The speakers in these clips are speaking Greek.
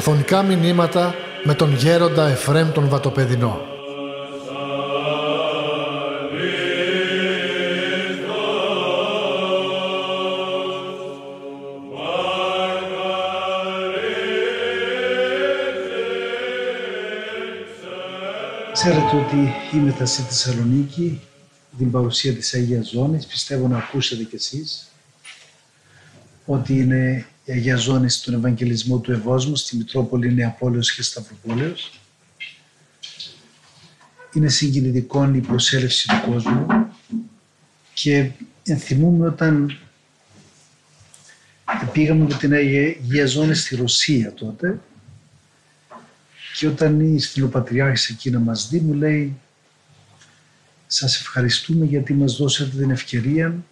Αφωνικά μηνύματα με τον γέροντα Εφρέμ τον Βατοπεδινό. Ξέρετε ότι είμαι στη Θεσσαλονίκη, την παρουσία της Αγίας Ζώνης, πιστεύω να ακούσετε κι εσείς, ότι είναι η Αγία Ζώνη στον Ευαγγελισμό του Ευόσμου, στη Μητρόπολη Νεαπόλεως και Σταυροπόλεως. Είναι συγκινητικό η προσέλευση του κόσμου και ενθυμούμε όταν πήγαμε με την Αγία Ζώνη στη Ρωσία τότε και όταν η Στυλοπατριάρχης εκεί να μας δει μου λέει σας ευχαριστούμε γιατί μας δώσατε την ευκαιρία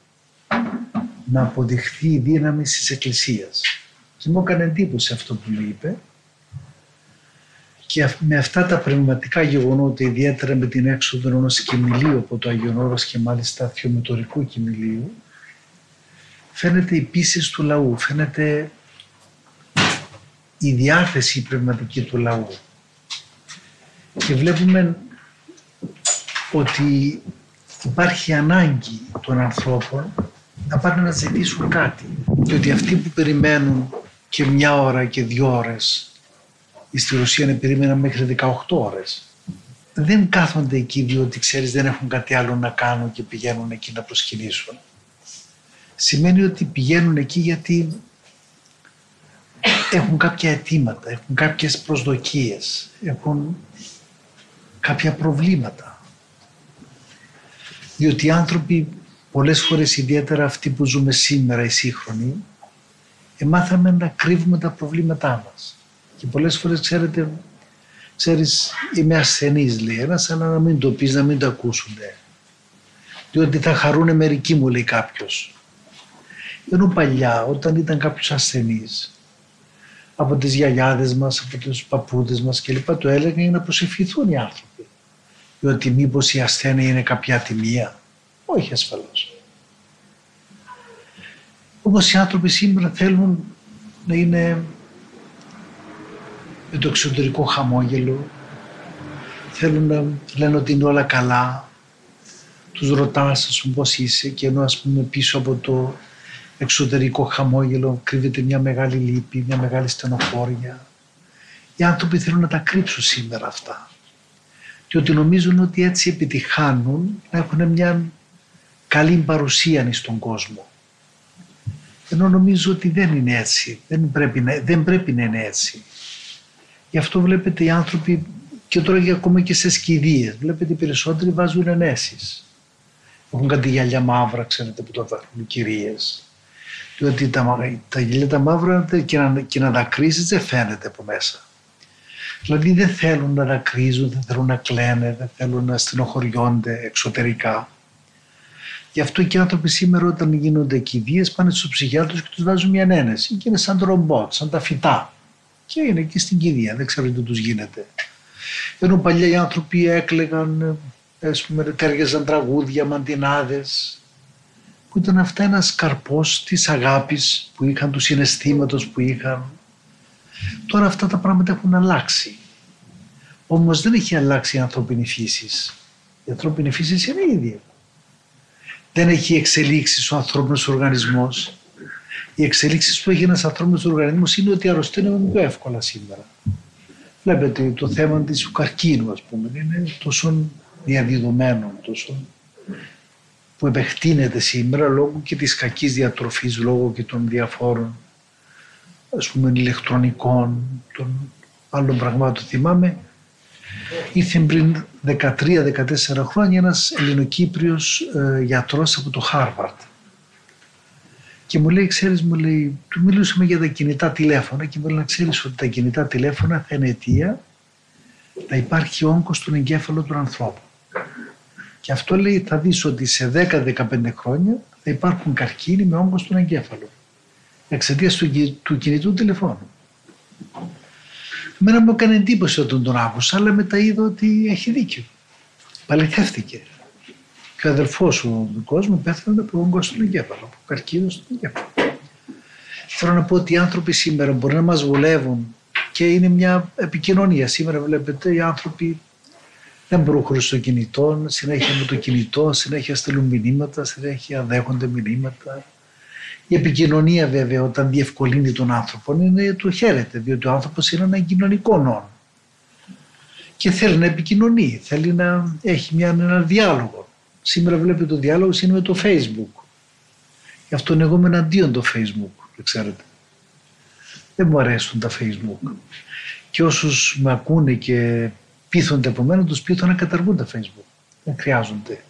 να αποδειχθεί η δύναμη της Εκκλησίας. Και μου έκανε εντύπωση αυτό που μου είπε και με αυτά τα πνευματικά γεγονότα, ιδιαίτερα με την έξοδο ενός κοιμηλίου από το Άγιον Όρος και μάλιστα θειομετωρικού κοιμηλίου, φαίνεται η πίστη του λαού, φαίνεται η διάθεση πνευματική του λαού. Και βλέπουμε ότι υπάρχει ανάγκη των ανθρώπων να πάνε να ζητήσουν κάτι. Και ότι αυτοί που περιμένουν και μια ώρα και δύο ώρες, στη Ρωσία να περίμεναν μέχρι 18 ώρες, δεν κάθονται εκεί διότι ξέρεις δεν έχουν κάτι άλλο να κάνουν και πηγαίνουν εκεί να προσκυνήσουν. Σημαίνει ότι πηγαίνουν εκεί γιατί έχουν κάποια αιτήματα, έχουν κάποιες προσδοκίες, έχουν κάποια προβλήματα. Διότι οι άνθρωποι πολλές φορές ιδιαίτερα αυτοί που ζούμε σήμερα οι σύγχρονοι εμάθαμε να κρύβουμε τα προβλήματά μας. Και πολλές φορές ξέρετε, ξέρεις είμαι ασθενής λέει ένας αλλά να μην το πεις, να μην το ακούσουν. Διότι θα χαρούνε μερικοί μου λέει κάποιος. Ενώ παλιά όταν ήταν κάποιος ασθενής από τις γιαγιάδες μας, από τους παππούδες μας κλπ. το έλεγαν για να προσευχηθούν οι άνθρωποι. Διότι μήπως η ασθένεια είναι κάποια ατιμία. Όχι ασφαλώς. Όμως οι άνθρωποι σήμερα θέλουν να είναι με το εξωτερικό χαμόγελο, θέλουν να λένε ότι είναι όλα καλά, τους ρωτάς ας πούμε πώς είσαι και ενώ ας πούμε πίσω από το εξωτερικό χαμόγελο κρύβεται μια μεγάλη λύπη, μια μεγάλη στενοχώρια. Οι άνθρωποι θέλουν να τα κρύψουν σήμερα αυτά και ότι νομίζουν ότι έτσι επιτυχάνουν να έχουν μια καλή παρουσία στον κόσμο. Ενώ νομίζω ότι δεν είναι έτσι, δεν πρέπει να, δεν πρέπει να είναι έτσι. Γι' αυτό βλέπετε οι άνθρωποι και τώρα και ακόμα και σε σκηδίες, βλέπετε οι περισσότεροι βάζουν ενέσεις. Έχουν κάτι γυαλιά μαύρα, ξέρετε, που το βάζουν κυρίες. Διότι τα, τα γυαλιά τα μαύρα και να, και να δακρύσεις δεν φαίνεται από μέσα. Δηλαδή δεν θέλουν να δακρύζουν, δεν θέλουν να κλαίνε, δεν θέλουν να στενοχωριόνται εξωτερικά. Γι' αυτό και οι άνθρωποι σήμερα όταν γίνονται κηδείες πάνε στους ψυχιάτρους και τους βάζουν μια ένεση και είναι σαν το ρομπότ, σαν τα φυτά. Και είναι εκεί στην κηδεία, δεν ξέρω τι τους γίνεται. Ενώ παλιά οι άνθρωποι έκλεγαν, ας πούμε, τέργεζαν τραγούδια, μαντινάδες, που ήταν αυτά ένα καρπός της αγάπης που είχαν, του συναισθήματος που είχαν. Τώρα αυτά τα πράγματα έχουν αλλάξει. Όμως δεν έχει αλλάξει η ανθρώπινη φύσης. Η ανθρώπινη φύση είναι ίδια. Δεν έχει εξελίξεις ο ανθρώπινος οργανισμός. Οι εξελίξεις που έχει ένας ανθρώπινος οργανισμός είναι ότι αρρωσταίνουμε πιο εύκολα σήμερα. Βλέπετε το θέμα της του καρκίνου, ας πούμε, είναι τόσο διαδεδομένο, τόσο που επεκτείνεται σήμερα λόγω και της κακής διατροφής, λόγω και των διαφόρων ας πούμε ηλεκτρονικών, των άλλων πραγμάτων. Θυμάμαι, ήρθε πριν 13-14 χρόνια ένας Ελληνοκύπριος ε, γιατρός από το Χάρβαρτ και μου λέει, ξέρεις, μου λέει, του μιλούσαμε για τα κινητά τηλέφωνα και μου λέει να ξέρεις ότι τα κινητά τηλέφωνα θα είναι αιτία να υπάρχει όγκος στον εγκέφαλο του ανθρώπου. Και αυτό λέει θα δεις ότι σε 10-15 χρόνια θα υπάρχουν καρκίνοι με όγκο στον εγκέφαλο. Εξαιτίας του, του κινητού τηλεφώνου. Μένα μου έκανε εντύπωση όταν τον άκουσα, αλλά μετά είδα ότι έχει δίκιο. Παληθεύτηκε. Και ο αδελφό ο δικό μου πέθανε από όγκο στον εγκέφαλο, από καρκίνο στον εγκέφαλο. Θέλω να πω ότι οι άνθρωποι σήμερα μπορεί να μας βολεύουν και είναι μια επικοινωνία. Σήμερα βλέπετε οι άνθρωποι δεν μπορούν χωρίς το κινητό, συνέχεια με το κινητό, συνέχεια στέλνουν μηνύματα, συνέχεια δέχονται μηνύματα. Η επικοινωνία βέβαια όταν διευκολύνει τον άνθρωπο είναι το χαίρεται, διότι ο άνθρωπος είναι ένα κοινωνικό νόμο. Και θέλει να επικοινωνεί, θέλει να έχει μια, ένα διάλογο. Σήμερα βλέπετε το διάλογο είναι με το facebook. Γι' αυτό εγώ είμαι εναντίον το facebook, ξέρετε. Δεν μου αρέσουν τα facebook. Και όσους με ακούνε και πείθονται από μένα, τους πείθω να καταργούν τα facebook. Δεν χρειάζονται.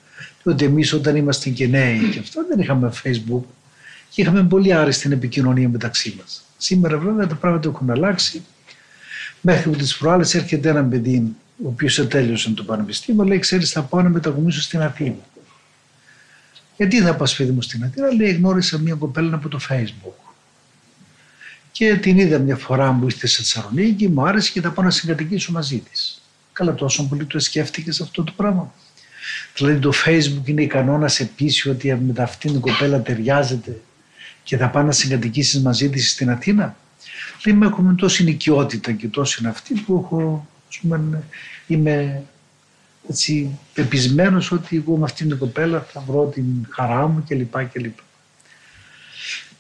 Διότι εμείς όταν είμαστε και νέοι και αυτά δεν είχαμε facebook και είχαμε πολύ άριστη επικοινωνία μεταξύ μας. Σήμερα βέβαια τα πράγματα έχουν αλλάξει. Μέχρι που τις προάλλες έρχεται ένα παιδί, ο οποίος τέλειωσε το πανεπιστήμιο, λέει: Ξέρεις, θα πάω να μετακομίσω στην Αθήνα. Γιατί θα πας, παιδί μου, στην Αθήνα, λέει: Γνώρισα μια κοπέλα από το Facebook. Και την είδα μια φορά που ήρθε στη Θεσσαλονίκη, μου άρεσε και θα πάω να συγκατοικήσω μαζί της. Καλά, τόσο πολύ το σκέφτηκες αυτό το πράγμα. Δηλαδή το Facebook είναι ικανό να σε πείσει ότι με αυτήν την κοπέλα ταιριάζεται και θα πάει να συγκατοικήσεις μαζί της στην Αθήνα. Λέμε έχουμε τόση νοικιότητα και τόση είναι αυτή που έχω, ας πούμε, είμαι έτσι πεπισμένος ότι εγώ με αυτήν την κοπέλα θα βρω την χαρά μου κλπ. κλπ.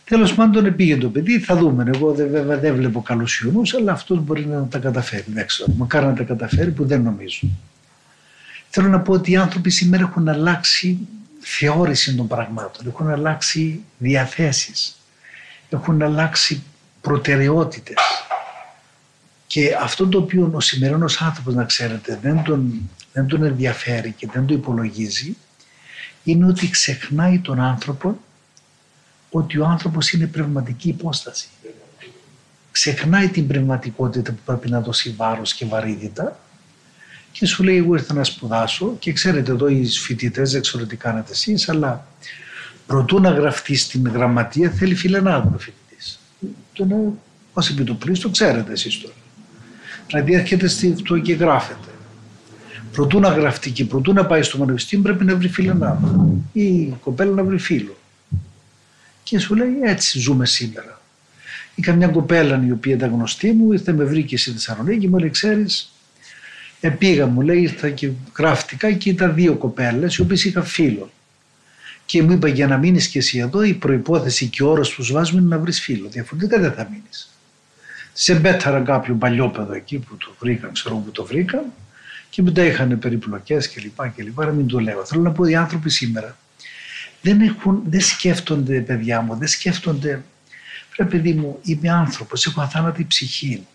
Τέλος πάντων πήγε το παιδί, θα δούμε. Εγώ βέβαια δεν βλέπω καλούς ιονούς, αλλά αυτός μπορεί να τα καταφέρει. Δεν ξέρω. Μακάρι να τα καταφέρει που δεν νομίζω. Θέλω να πω ότι οι άνθρωποι σήμερα έχουν αλλάξει θεώρηση των πραγμάτων, έχουν αλλάξει διαθέσεις, έχουν αλλάξει προτεραιότητες. Και αυτό το οποίο ο σημερινός άνθρωπος, να ξέρετε, δεν τον, δεν τον ενδιαφέρει και δεν το υπολογίζει, είναι ότι ξεχνάει τον άνθρωπο ότι ο άνθρωπος είναι πνευματική υπόσταση. Ξεχνάει την πνευματικότητα που πρέπει να δώσει βάρος και βαρύτητα και σου λέει εγώ ήρθα να σπουδάσω και ξέρετε εδώ οι φοιτητές δεν ξέρω τι κάνετε εσείς αλλά προτού να γραφτεί στην γραμματεία θέλει φιλενάδο ο φοιτητής. Το να πώς επί του το ξέρετε εσείς τώρα. Δηλαδή έρχεται στη αυτό και γράφεται. Προτού να γραφτεί και προτού να πάει στο πανεπιστήμιο πρέπει να βρει φιλενάδο ή η κοπέλα να βρει φίλο. Και σου λέει έτσι ζούμε σήμερα. Είχα μια κοπέλα η οποία ήταν γνωστή μου, ήρθε με βρήκε στη Θεσσαλονίκη, μου λέει ξέρεις Επήγα μου λέει, ήρθα και γράφτηκα και ήταν δύο κοπέλες οι οποίες είχα φίλο. Και μου είπα για να μείνεις και εσύ εδώ η προϋπόθεση και ο όρος που σου βάζουμε είναι να βρεις φίλο. Διαφορετικά δεν θα μείνεις. Σε μπέταρα κάποιο παλιόπαιδο εκεί που το βρήκαν, ξέρω που το βρήκαν και μετά είχαν περιπλοκές και λοιπά και λοιπά, να μην το λέω. Θέλω να πω ότι οι άνθρωποι σήμερα δεν, έχουν, δεν σκέφτονται παιδιά μου, δεν σκέφτονται, πρέπει παιδί μου, είμαι άνθρωπος, έχω αθάνατη ψυχή.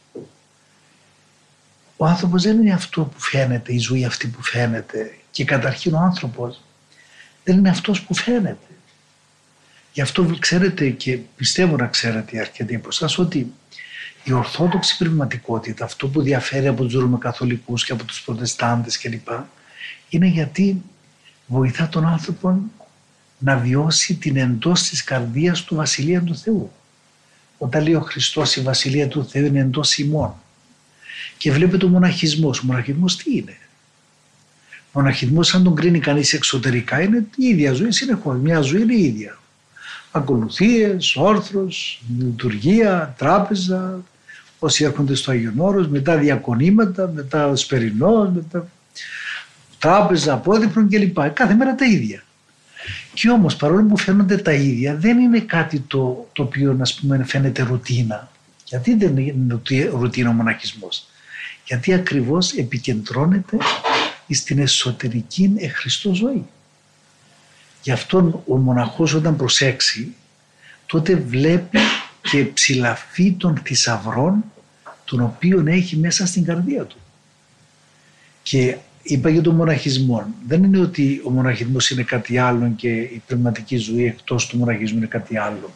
Ο άνθρωπος δεν είναι αυτό που φαίνεται, η ζωή αυτή που φαίνεται. Και καταρχήν ο άνθρωπος δεν είναι αυτός που φαίνεται. Γι' αυτό ξέρετε και πιστεύω να ξέρετε αρκετοί από εσάς ότι η ορθόδοξη πνευματικότητα, αυτό που διαφέρει από τους Ρωμακαθολικούς και από τους Προτεστάντες κλπ. είναι γιατί βοηθά τον άνθρωπο να βιώσει την εντός της καρδίας του Βασιλεία του Θεού. Όταν λέει ο Χριστός η Βασιλεία του Θεού είναι εντός ημών. Και βλέπετε ο μοναχισμός. Ο μοναχισμός τι είναι; Ο μοναχισμός αν τον κρίνει κανείς εξωτερικά είναι η ίδια ζωή συνεχώς. Μια ζωή είναι η ίδια. Ακολουθίες, όρθρος, λειτουργία, τράπεζα, όσοι έρχονται στο Άγιον Όρος, μετά διακονήματα, μετά σπερινός, μετά τράπεζα, απόδειπνων κλπ. Κάθε μέρα τα ίδια. Και όμως παρόλο που φαίνονται τα ίδια δεν είναι κάτι το, το οποίο να πούμε, φαίνεται ρουτίνα. Γιατί δεν είναι ρουτίνα ο μοναχισμός; Γιατί ακριβώς επικεντρώνεται στην εσωτερική εχριστό ζωή. Γι' αυτό ο μοναχός όταν προσέξει τότε βλέπει και ψηλαφεί των θησαυρών τον οποίο έχει μέσα στην καρδία του. Και είπα για τον μοναχισμό. Δεν είναι ότι ο μοναχισμός είναι κάτι άλλο και η πνευματική ζωή εκτός του μοναχισμού είναι κάτι άλλο.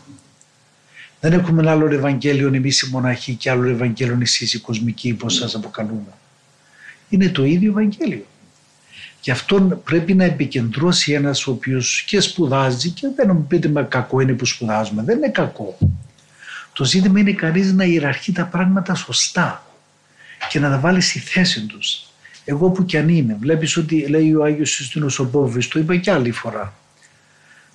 Δεν έχουμε ένα άλλο Ευαγγέλιο εμείς οι μοναχοί και άλλο Ευαγγέλιο εσείς οι κοσμικοί, πώ σας αποκαλούμε. Είναι το ίδιο Ευαγγέλιο. Γι' αυτό πρέπει να επικεντρώσει ένας ο οποίος και σπουδάζει και δεν μου πείτε με κακό είναι που σπουδάζουμε. Δεν είναι κακό. Το ζήτημα είναι κανείς να ιεραρχεί τα πράγματα σωστά και να τα βάλει στη θέση τους. Εγώ που κι αν είμαι, βλέπεις ότι λέει ο Άγιος Ιωστίνο ο Πόβης, το είπα και άλλη φορά.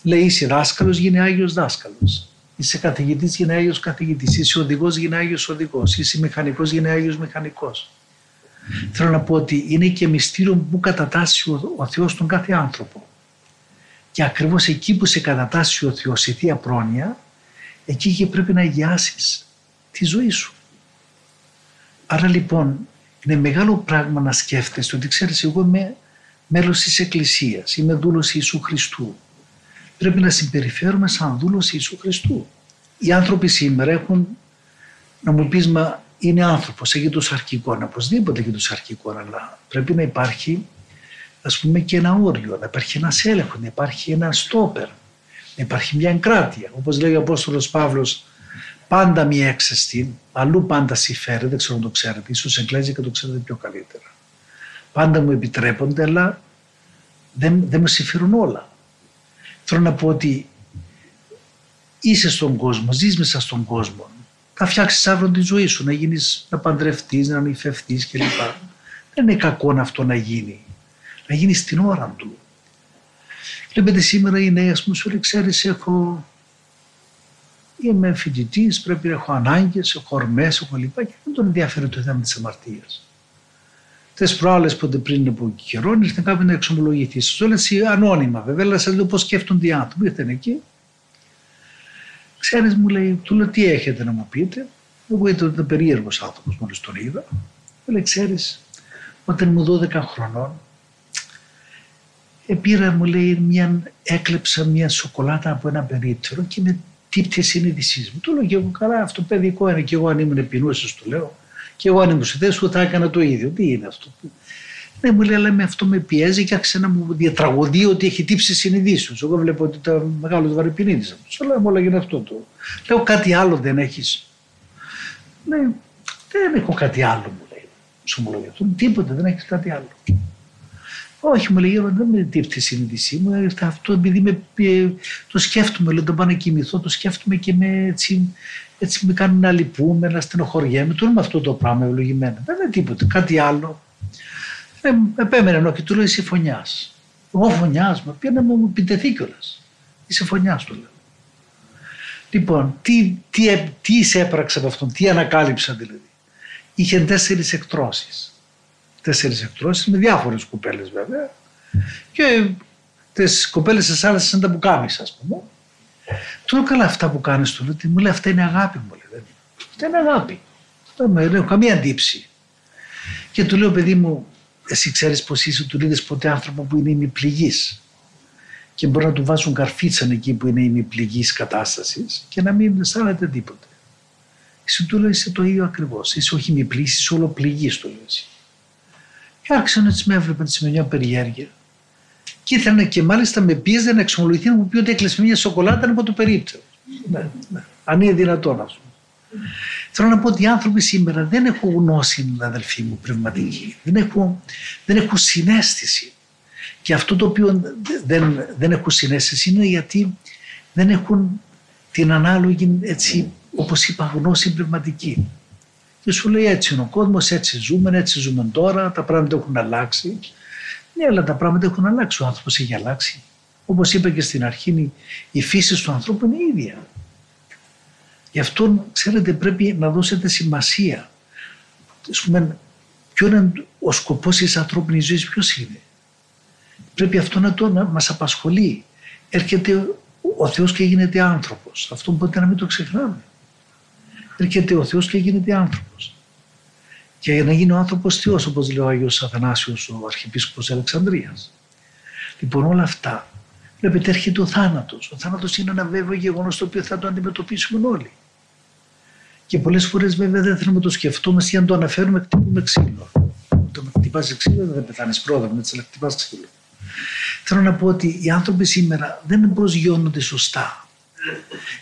Λέει είσαι δάσκαλος, γίνει Άγιος δάσκαλος Είσαι καθηγητής, γίνει Άγιος καθηγητής. Είσαι οδηγός, γίνει Άγιος οδηγός. Είσαι μηχανικός, γίνει Άγιος μηχανικός. Θέλω να πω ότι είναι και μυστήριο που κατατάσσει ο, ο Θεός τον κάθε άνθρωπο. Και ακριβώς εκεί που σε κατατάσσει ο Θεός σε θεία πρόνοια, εκεί και πρέπει να αγιάσεις τη ζωή σου. Άρα λοιπόν είναι μεγάλο πράγμα να σκέφτεσαι ότι ξέρεις εγώ είμαι μέλος της Εκκλησίας, είμαι δούλος Ιησού Χριστού. Πρέπει να συμπεριφέρουμε σαν δούλος Ιησού Χριστού. Οι άνθρωποι σήμερα έχουν, να μου πεις μα είναι άνθρωπος, έχει το σαρκικό, οπωσδήποτε έχει το σαρκικό, αλλά πρέπει να υπάρχει ας πούμε και ένα όριο, να υπάρχει ένας έλεγχος, να υπάρχει ένα στόπερ, να υπάρχει μια εγκράτεια. Όπως λέει ο Απόστολος Παύλος, πάντα μη έξεστη, αλλού πάντα συμφέρει, δεν ξέρω αν το ξέρετε, ίσως εγγλέζικα και το ξέρετε πιο καλύτερα. Πάντα μου επιτρέπονται, αλλά δεν, δεν με συμφέρουν όλα. Θέλω να πω ότι είσαι στον κόσμο, ζεις μέσα στον κόσμο. Θα φτιάξεις αύριο τη ζωή σου, να γίνεις, να παντρευτείς, να νυφευτείς κλπ. Δεν είναι κακό αυτό να γίνει. Να γίνεις στην ώρα του. Βλέπετε σήμερα οι νέοι, ας πούμε, σου λέει, ξέρεις, έχω είμαι φοιτητής, πρέπει να έχω ανάγκες, έχω ορμές, έχω λοιπά και δεν τον ενδιαφέρει το θέμα της αμαρτίας. Τε προάλλες πότε πριν από καιρό ήρθε κάποιο να εξομολογηθείς. Σου λέει ανώνυμα βέβαια, αλλά σα λέω πώς σκέφτονται οι άνθρωποι. Ήρθαν εκεί. Ξέρεις, μου λέει, του λέω τι έχετε να μου πείτε; Εγώ ήταν περίεργος άνθρωπος μόλις τον είδα. Μου λέει, ξέρεις, όταν ήμουν 12 χρονών, πήρα, μου λέει, μια, έκλεψα μια σοκολάτα από ένα περίπτερο και με τύπτη συνείδησή μου. Του λέω και εγώ καλά, αυτό παιδικό είναι. Και εγώ αν ήμουν επινούσε, του λέω. Και εγώ αν ήμουν σε θέση θα έκανα το ίδιο. Τι είναι αυτό; Ναι, μου λέει, αλλά με αυτό με πιέζει και άρχισε να μου διατραγωδεί ότι έχει τύψει συνειδήσεως. Εγώ βλέπω ότι ήταν μεγάλος βαρυπινίδη αυτός. Σου λέω, όλα γίνει αυτό το. Λέω, κάτι άλλο δεν έχεις. Ναι, δεν έχω κάτι άλλο, μου λέει. Σου μου λέει, τίποτα, δεν έχεις κάτι άλλο. Όχι, μου λέει, δεν με τύφτει η συνείδησή μου. Αυτό επειδή με, το σκέφτομαι, λέω, τον πάω να κοιμηθώ, το σκέφτομαι και με, έτσι, έτσι με κάνουν να λυπούμε, να στενοχωριέμαι. Του με αυτό το πράγμα ευλογημένα. Δεν είναι τίποτα, κάτι άλλο. Ε, επέμενε ενώ και του λέω, είσαι φωνιάς. Εγώ φωνιάς, μα πήγα να μου επιτεθεί κιόλας. Είσαι φωνιάς, του λέω. Λοιπόν, τι, τι, τι εισέπραξε από αυτόν, τι ανακάλυψα δηλαδή. Είχε τέσσερις εκτρώσεις τέσσερις εκτρώσεις με διάφορες κοπέλες βέβαια. Και τις κοπέλες της άλλε είναι τα πουκάμισα, ας πούμε. Του λέω καλά αυτά που κάνεις, του λέω, μου λέει αυτά είναι αγάπη μου. Λέει. Αυτά είναι αγάπη. Δεν λέω καμία αντίψη. Και του λέω, παιδί μου, εσύ ξέρεις πως είσαι, του είδε ποτέ άνθρωπο που είναι ημιπληγής. Και μπορεί να του βάζουν καρφίτσαν εκεί που είναι ημιπληγής κατάστασης και να μην αισθάνεται τίποτε. Εσύ του λέω, είσαι το ίδιο ακριβώς. Είσαι όχι ημιπληγής, είσαι όλο πληγή, του λέω εσύ. Και άρχισαν έτσι με έβλεπαν με μια περιέργεια. Και ήθελαν και μάλιστα με πίεζε να εξομολογηθεί να μου πει ότι έκλεισε μια σοκολάτα από το περίπτερο. Ναι, ναι. Αν είναι δυνατόν αυτό. Θέλω να πω ότι οι άνθρωποι σήμερα δεν έχουν γνώση, αδελφοί μου, πνευματική. Δεν έχουν, δεν έχουν συνέστηση. Και αυτό το οποίο δεν, δεν έχουν συνέστηση είναι γιατί δεν έχουν την ανάλογη, έτσι, όπως είπα, γνώση πνευματική. Και σου λέει έτσι είναι ο κόσμος, έτσι ζούμε, έτσι ζούμε τώρα, τα πράγματα έχουν αλλάξει. Ναι, αλλά τα πράγματα έχουν αλλάξει. Ο άνθρωπος έχει αλλάξει. Όπως είπα και στην αρχή, η φύση του ανθρώπου είναι ίδια. Γι' αυτό, ξέρετε, πρέπει να δώσετε σημασία. Α πούμε, ποιο είναι ο σκοπός της ανθρώπινης ζωής, ποιος είναι. Πρέπει αυτό να, το, να μας απασχολεί. Έρχεται ο Θεός και γίνεται άνθρωπος. Αυτό μπορείτε να μην το ξεχνάμε έρχεται ο Θεός και γίνεται άνθρωπος. Και για να γίνει ο άνθρωπος Θεός, όπως λέει ο Άγιος Αθανάσιος, ο Αρχιεπίσκοπος Αλεξανδρίας. Λοιπόν όλα αυτά, βλέπετε έρχεται ο θάνατος. Ο θάνατος είναι ένα βέβαιο γεγονός το οποίο θα το αντιμετωπίσουμε όλοι. Και πολλές φορές βέβαια δεν θέλουμε να το σκεφτούμε ή αν το αναφέρουμε χτυπούμε ξύλο. Το να χτυπάς ξύλο δεν πεθάνεις πρόδρομο, έτσι να χτυπάς ξύλο. Θέλω να πω ότι οι άνθρωποι σήμερα δεν προσγειώνονται σωστά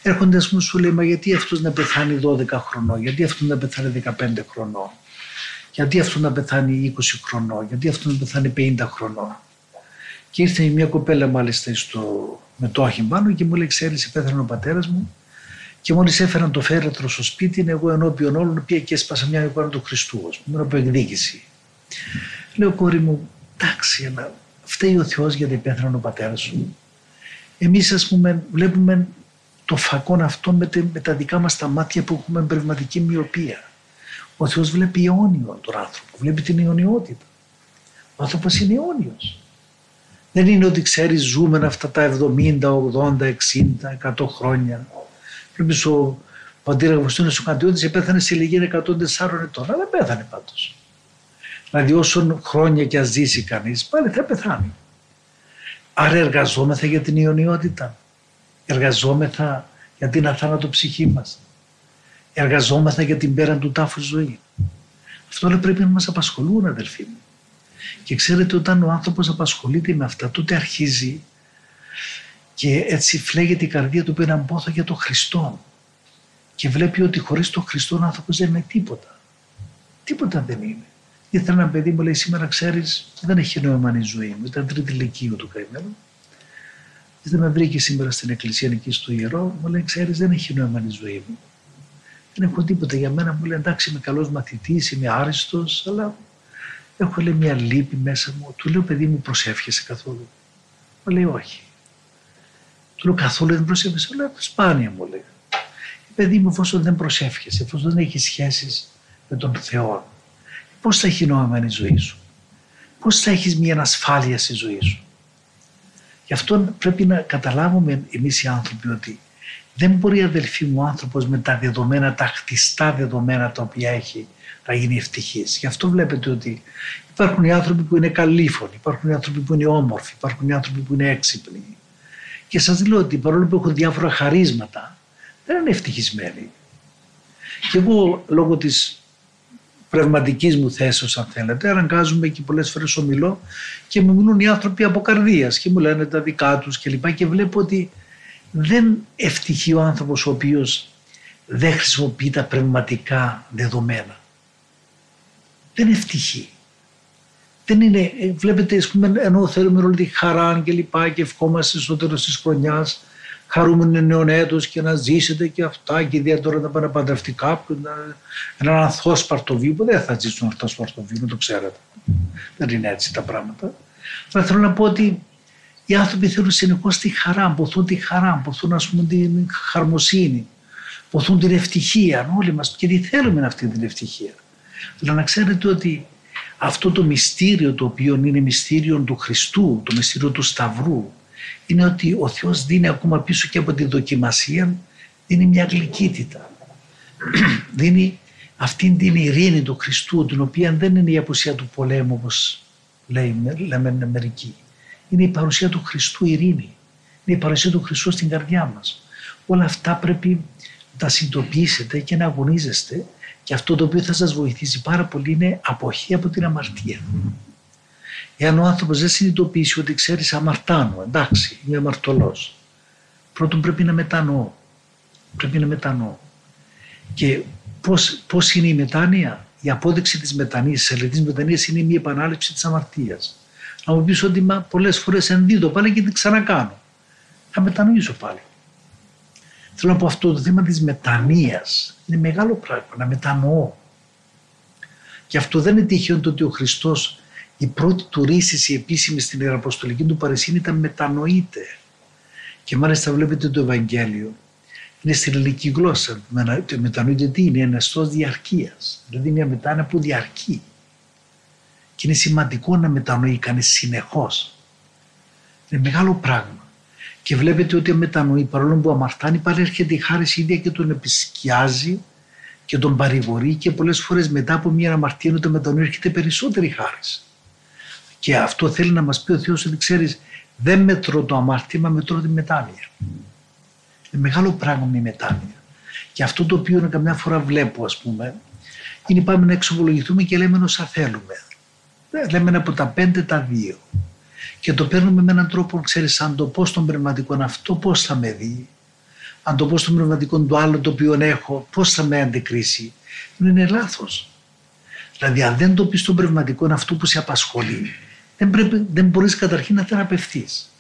έρχονται α πούμε σου λέει μα γιατί αυτός να πεθάνει 12 χρονών, γιατί αυτό να πεθάνει 15 χρονών, γιατί αυτό να πεθάνει 20 χρονών, γιατί αυτό να πεθάνει 50 χρονών; Και ήρθε μια κοπέλα μάλιστα στο, με το πάνω και μου λέει ξέρεις πέθανε ο πατέρας μου και μόλις έφεραν το φέρετρο στο σπίτι εγώ ενώπιον όλων πήγα και έσπασα μια εικόνα του Χριστού ας πούμε από εκδίκηση. Λέω κόρη μου εντάξει αλλά φταίει ο Θεός γιατί πέθανε ο πατέρας σου. Εμείς ας πούμε βλέπουμε το φακόν αυτό με, με τα δικά μας τα μάτια που έχουμε πνευματική μοιοπία. Ο Θεός βλέπει αιώνιο τον άνθρωπο, βλέπει την αιωνιότητα. Ο άνθρωπος είναι αιώνιος. Δεν είναι ότι ξέρει ζούμε αυτά τα 70, 80, 60, 100 χρόνια. Βλέπεις ο πατήρ Αγουστίνος ο Καντιώτης επέθανε σε ηλικία 104 ετών, αλλά δεν πέθανε πάντως. Δηλαδή όσον χρόνια και α ζήσει κανείς, πάλι θα πεθάνει. Άρα εργαζόμεθα για την ιονιότητα. Εργαζόμεθα για την αθάνατο ψυχή μας. Εργαζόμεθα για την πέραν του τάφους ζωή. Αυτό όλα πρέπει να μας απασχολούν αδελφοί μου. Και ξέρετε όταν ο άνθρωπος απασχολείται με αυτά τότε αρχίζει και έτσι φλέγεται η καρδία του που έναν πόθο για τον Χριστό και βλέπει ότι χωρίς τον Χριστό ο άνθρωπος δεν είναι τίποτα. Τίποτα δεν είναι. Ήθελα ένα παιδί μου λέει σήμερα ξέρεις δεν έχει νόημα η ζωή μου. Ήταν τρίτη ηλικία του καημένου. Δεν με βρήκε σήμερα στην εκκλησία εκεί στο ιερό. Μου λέει ξέρεις δεν έχει νόημα η ζωή μου. Δεν έχω τίποτα για μένα. Μου λέει εντάξει είμαι καλός μαθητής, είμαι άριστος αλλά έχω λέει μια λύπη μέσα μου. Του λέω παιδί μου προσεύχεσαι καθόλου. Μου λέει όχι. Του λέω καθόλου δεν προσεύχεσαι. Λέω σπάνια μου λέει. Παιδί μου εφόσον δεν προσεύχεσαι, εφόσον δεν έχεις σχέσεις με τον Θεό πώς θα έχει νόημα η ζωή σου; Πώς θα έχεις μια ασφάλεια στη ζωή σου; Γι' αυτό πρέπει να καταλάβουμε εμείς οι άνθρωποι ότι δεν μπορεί αδελφοί μου ο άνθρωπος με τα δεδομένα, τα χτιστά δεδομένα τα οποία έχει να γίνει ευτυχής. Γι' αυτό βλέπετε ότι υπάρχουν οι άνθρωποι που είναι καλήφωνοι, υπάρχουν οι άνθρωποι που είναι όμορφοι, υπάρχουν οι άνθρωποι που είναι έξυπνοι. Και σας λέω ότι παρόλο που έχουν διάφορα χαρίσματα, δεν είναι ευτυχισμένοι. Και εγώ λόγω της πνευματικής μου θέση, αν θέλετε, αναγκάζομαι και πολλές φορές ομιλώ και μου μιλούν οι άνθρωποι από καρδίας και μου λένε τα δικά τους κλπ. Και, και βλέπω ότι δεν ευτυχεί ο άνθρωπος ο οποίος δεν χρησιμοποιεί τα πνευματικά δεδομένα. Δεν ευτυχεί. Δεν είναι, ε, βλέπετε, ας πούμε, ενώ θέλουμε όλη τη χαρά και λοιπά και ευχόμαστε στο τέλος της χρονιάς χαρούμενο νέο έτος και να ζήσετε και αυτά και ιδιαίτερα να πάνε να παντρευτεί κάποιον, έναν ανθόσπαρτο βίο που δεν θα ζήσουν ανθόσπαρτο βίο, το ξέρετε. Δεν είναι έτσι τα πράγματα. Αλλά θέλω να πω ότι οι άνθρωποι θέλουν συνεχώς τη χαρά, ποθούν τη χαρά, ποθούν ας πούμε την χαρμοσύνη, ποθούν την ευτυχία. Όλοι μας και τι θέλουμε αυτή την ευτυχία. Αλλά να ξέρετε ότι αυτό το μυστήριο το οποίο είναι μυστήριο του Χριστού, το μυστήριο του Σταυρού, είναι ότι ο Θεός δίνει ακόμα πίσω και από τη δοκιμασία δίνει μια γλυκύτητα. δίνει αυτήν την ειρήνη του Χριστού την οποία δεν είναι η απουσία του πολέμου όπως λέει, λέμε μερικοί. Είναι η παρουσία του Χριστού ειρήνη. Είναι η παρουσία του Χριστού στην καρδιά μας. Όλα αυτά πρέπει να τα συνειδητοποιήσετε και να αγωνίζεστε και αυτό το οποίο θα σας βοηθήσει πάρα πολύ είναι αποχή από την αμαρτία. Εάν ο άνθρωπος δεν συνειδητοποιήσει ότι ξέρεις, αμαρτάνω, εντάξει, είμαι αμαρτωλός. Πρώτον πρέπει να μετανοώ. Πρέπει να μετανοώ. Και πώς, πώς είναι η μετάνοια, η απόδειξη της μετανοίας, της αλληλετής μετανοίας είναι μια επανάληψη της αμαρτίας. Να μου πεις ότι μα, πολλές φορές ενδίδω πάλι και την ξανακάνω. Θα μετανοήσω πάλι. Θέλω να πω αυτό το θέμα της μετανοίας είναι μεγάλο πράγμα, να μετανοώ. Και αυτό δεν είναι τυχαίο το ότι ο Χριστός η πρώτη του ρίση η επίσημη στην Ιεραποστολική του Παρισίνη ήταν μετανοείται. Και μάλιστα βλέπετε το Ευαγγέλιο. Είναι στην ελληνική γλώσσα. Το μετανοείται τι είναι, ένα στός διαρκείας. Δηλαδή μια μετάνοια που διαρκεί. Και είναι σημαντικό να μετανοεί κανείς συνεχώς. Είναι μεγάλο πράγμα. Και βλέπετε ότι μετανοεί, παρόλο που αμαρτάνει, πάλι έρχεται η χάρη ίδια και τον επισκιάζει και τον παρηγορεί και πολλές φορές μετά από μια αμαρτία το μετανοεί έρχεται περισσότερη χάρη. Και αυτό θέλει να μας πει ο Θεός ότι ξέρεις δεν μετρώ το αμάρτημα, μετρώ τη μετάνοια. Είναι μεγάλο πράγμα η μετάνοια. Και αυτό το οποίο καμιά φορά βλέπω ας πούμε είναι πάμε να εξομολογηθούμε και λέμε όσα θέλουμε. Λέμε από τα πέντε τα δύο. Και το παίρνουμε με έναν τρόπο, ξέρεις, αν το πω στον πνευματικό αυτό πώς θα με δει. Αν το πω στον πνευματικό το άλλο το οποίο έχω, πώς θα με αντικρίσει. Είναι λάθος. Δηλαδή αν δεν το πεις στον πνευματικό αυτό που σε απασχολεί, δεν, πρέπει, δεν μπορείς καταρχήν να θεραπευτείς.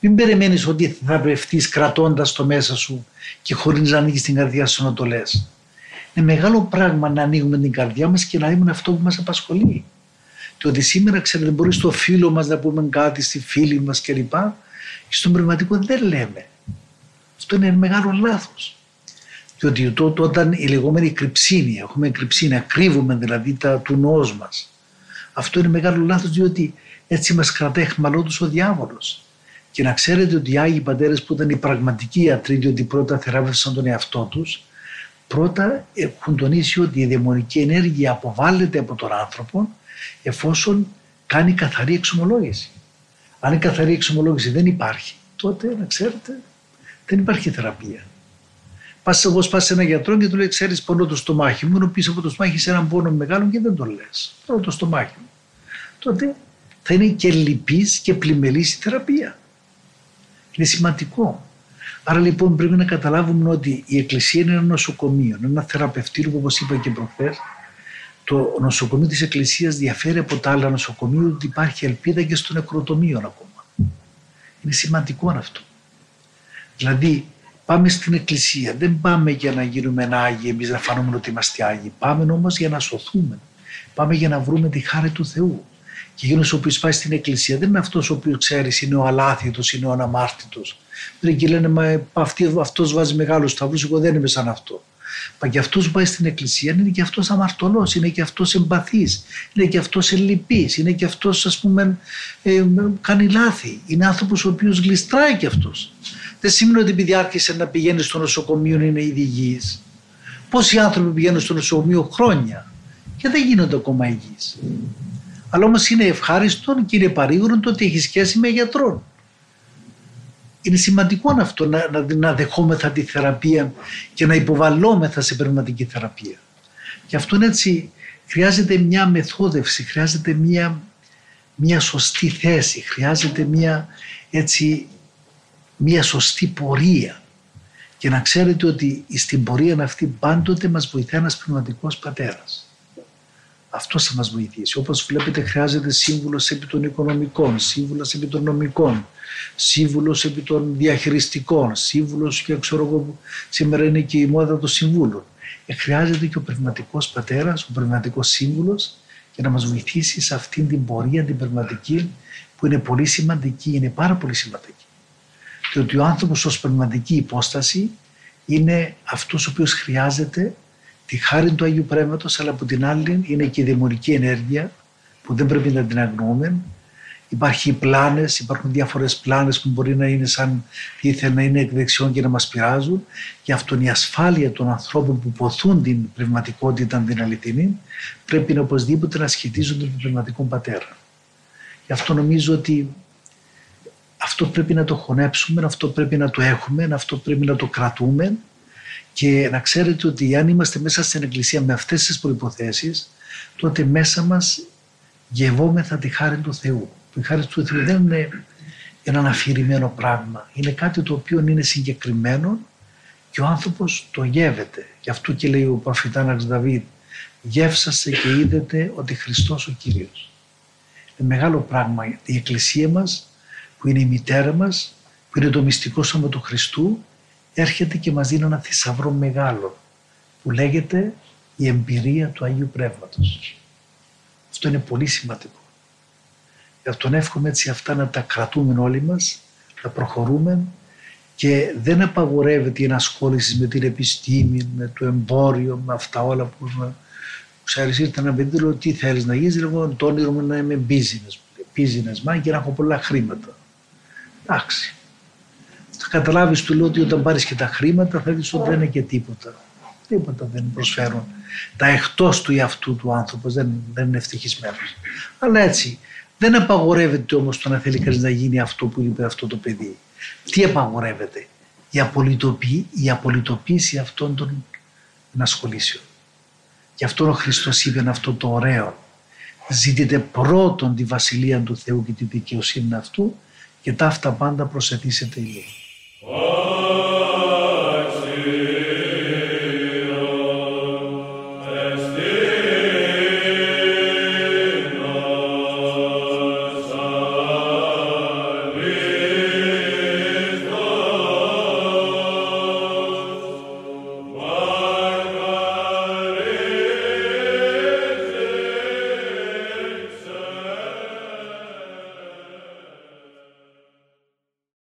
Μην περιμένεις ότι θα θεραπευτείς κρατώντας το μέσα σου και χωρίς να ανοίγεις την καρδιά σου να το λες. Είναι μεγάλο πράγμα να ανοίγουμε την καρδιά μας και να ανοίγουμε αυτό που μας απασχολεί. Το ότι σήμερα ξέρετε μπορείς στο φίλο μας να πούμε κάτι, στη φίλη μας κλπ. Και στον πνευματικό δεν λέμε. Αυτό είναι ένα μεγάλο λάθος. Διότι τότε όταν η λεγόμενη κρυψίνη, έχουμε κρυψίνη, κρύβουμε δηλαδή τα του νόος μας. Αυτό είναι μεγάλο λάθος διότι έτσι μας κρατάει χμαλώτος ο διάβολος. Και να ξέρετε ότι οι Άγιοι Πατέρες που ήταν οι πραγματικοί ιατροί, διότι πρώτα θεράπευσαν τον εαυτό τους, πρώτα έχουν τονίσει ότι η δαιμονική ενέργεια αποβάλλεται από τον άνθρωπο εφόσον κάνει καθαρή εξομολόγηση. Αν η καθαρή εξομολόγηση δεν υπάρχει, τότε να ξέρετε δεν υπάρχει θεραπεία. Πας εγώ πα σε έναν γιατρό και του λέει: Ξέρεις, πονώ το στομάχι μου. Ενώ πίσω από το στομάχι σε έναν πόνο μεγάλο και δεν το λες. Πονώ το στομάχι μου. Τότε θα είναι και λυπής και πλημελή η θεραπεία. Είναι σημαντικό. Άρα λοιπόν πρέπει να καταλάβουμε ότι η Εκκλησία είναι ένα νοσοκομείο, ένα θεραπευτήριο που όπως είπα και προχθές, το νοσοκομείο της Εκκλησίας διαφέρει από τα άλλα νοσοκομεία ότι υπάρχει ελπίδα και στο νεκροτομείο ακόμα. Είναι σημαντικό αυτό. Δηλαδή πάμε στην Εκκλησία, δεν πάμε για να γίνουμε ένα Άγιοι εμείς να φανούμε ότι είμαστε Άγιοι, πάμε όμως για να σωθούμε. Πάμε για να βρούμε τη χάρη του Θεού. Και εκείνος ο οποίος πάει στην εκκλησία δεν είναι αυτός ο οποίος ξέρεις, είναι ο αλάθητος, είναι ο αναμάρτητος. Δεν και λένε, Μα αυτός βάζει μεγάλου σταυρούς, εγώ δεν είμαι σαν αυτό. Μα και αυτός που πάει στην εκκλησία είναι και αυτός αμαρτωλός, είναι και αυτός εμπαθής, είναι και αυτός ελλειπή, είναι και αυτός ας πούμε ε, κάνει λάθη. Είναι άνθρωπος ο οποίος γλιστράει κι αυτός. Δεν σημαίνει ότι επειδή άρχισε να πηγαίνει στο νοσοκομείο είναι ήδη υγιής. Πόσοι άνθρωποι πηγαίνουν στο νοσοκομείο χρόνια και δεν γίνονται ακόμα υγιείς. Αλλά όμως είναι ευχάριστο και είναι παρήγορο το ότι έχει σχέση με γιατρό. Είναι σημαντικό αυτό να, να, να δεχόμεθα τη θεραπεία και να υποβαλλόμεθα σε πνευματική θεραπεία. Και αυτό είναι έτσι, χρειάζεται μια μεθόδευση, χρειάζεται μια, μια σωστή θέση, χρειάζεται μια, έτσι, μια σωστή πορεία. Και να ξέρετε ότι στην πορεία αυτή πάντοτε μας βοηθάει ένας πνευματικός πατέρας. Αυτό θα μας βοηθήσει. Όπως βλέπετε, χρειάζεται σύμβουλος επί των οικονομικών, σύμβουλος επί των νομικών, σύμβουλος επί των διαχειριστικών, σύμβουλος και ξέρω εγώ, σήμερα είναι και η μόδα των συμβούλων. Ε, χρειάζεται και ο πνευματικός πατέρας, ο πνευματικός σύμβουλος, για να μας βοηθήσει σε αυτήν την πορεία την πνευματική, που είναι πολύ σημαντική, είναι πάρα πολύ σημαντική. Διότι ο άνθρωπος ως πνευματική υπόσταση είναι αυτός ο οποίος χρειάζεται τη χάρη του Αγίου Πνεύματος, αλλά από την άλλη είναι και η δαιμονική ενέργεια που δεν πρέπει να την αγνοούμε. Υπάρχει πλάνες, υπάρχουν διάφορες πλάνες που μπορεί να είναι σαν ήθελε να είναι εκ δεξιών και να μας πειράζουν. Γι' αυτό η ασφάλεια των ανθρώπων που ποθούν την πνευματικότητα την αληθινή πρέπει να οπωσδήποτε να σχετίζονται με τον πνευματικό πατέρα. Γι' αυτό νομίζω ότι αυτό πρέπει να το χωνέψουμε, αυτό πρέπει να το έχουμε, αυτό πρέπει να το κρατούμε και να ξέρετε ότι αν είμαστε μέσα στην Εκκλησία με αυτές τις προϋποθέσεις, τότε μέσα μας γευόμεθα τη χάρη του Θεού. Η χάρη του Θεού δεν είναι ένα αφηρημένο πράγμα. Είναι κάτι το οποίο είναι συγκεκριμένο και ο άνθρωπος το γεύεται. Γι' αυτό και λέει ο προφητάναξ Δαβίδ, γεύσαστε και είδετε ότι Χριστός ο Κύριος. Είναι μεγάλο πράγμα η Εκκλησία μας που είναι η μητέρα μας, που είναι το μυστικό σώμα του Χριστού έρχεται και μας δίνει ένα θησαυρό μεγάλο που λέγεται η εμπειρία του Αγίου Πνεύματος. Αυτό είναι πολύ σημαντικό. Γι' αυτόν εύχομαι έτσι αυτά να τα κρατούμε όλοι μας, να προχωρούμε και δεν απαγορεύεται η ενασχόληση με την επιστήμη, με το εμπόριο, με αυτά όλα που ξέρεις ήρθε ένα παιδί λέω τι θέλεις να γίνεις, λέω το όνειρο μου να είμαι business, business man και να έχω πολλά χρήματα. Εντάξει, θα καταλάβεις του λέω ότι όταν πάρεις και τα χρήματα θα δεις ότι δεν είναι και τίποτα. Τίποτα δεν προσφέρουν. Τα εκτός του εαυτού του άνθρωπος δεν, δεν είναι ευτυχισμένος. Αλλά έτσι, δεν απαγορεύεται όμως το να θέλει κανείς να γίνει αυτό που είπε αυτό το παιδί. Τι απαγορεύεται, η, απολυτοποίηση, η απολυτοποίηση αυτών των ενασχολήσεων. Γι' αυτό ο Χριστός είπε αυτό το ωραίο. Ζητείτε πρώτον τη βασιλεία του Θεού και τη δικαιοσύνη αυτού και τα αυτά πάντα προσεθήσετε λίγο. Oh.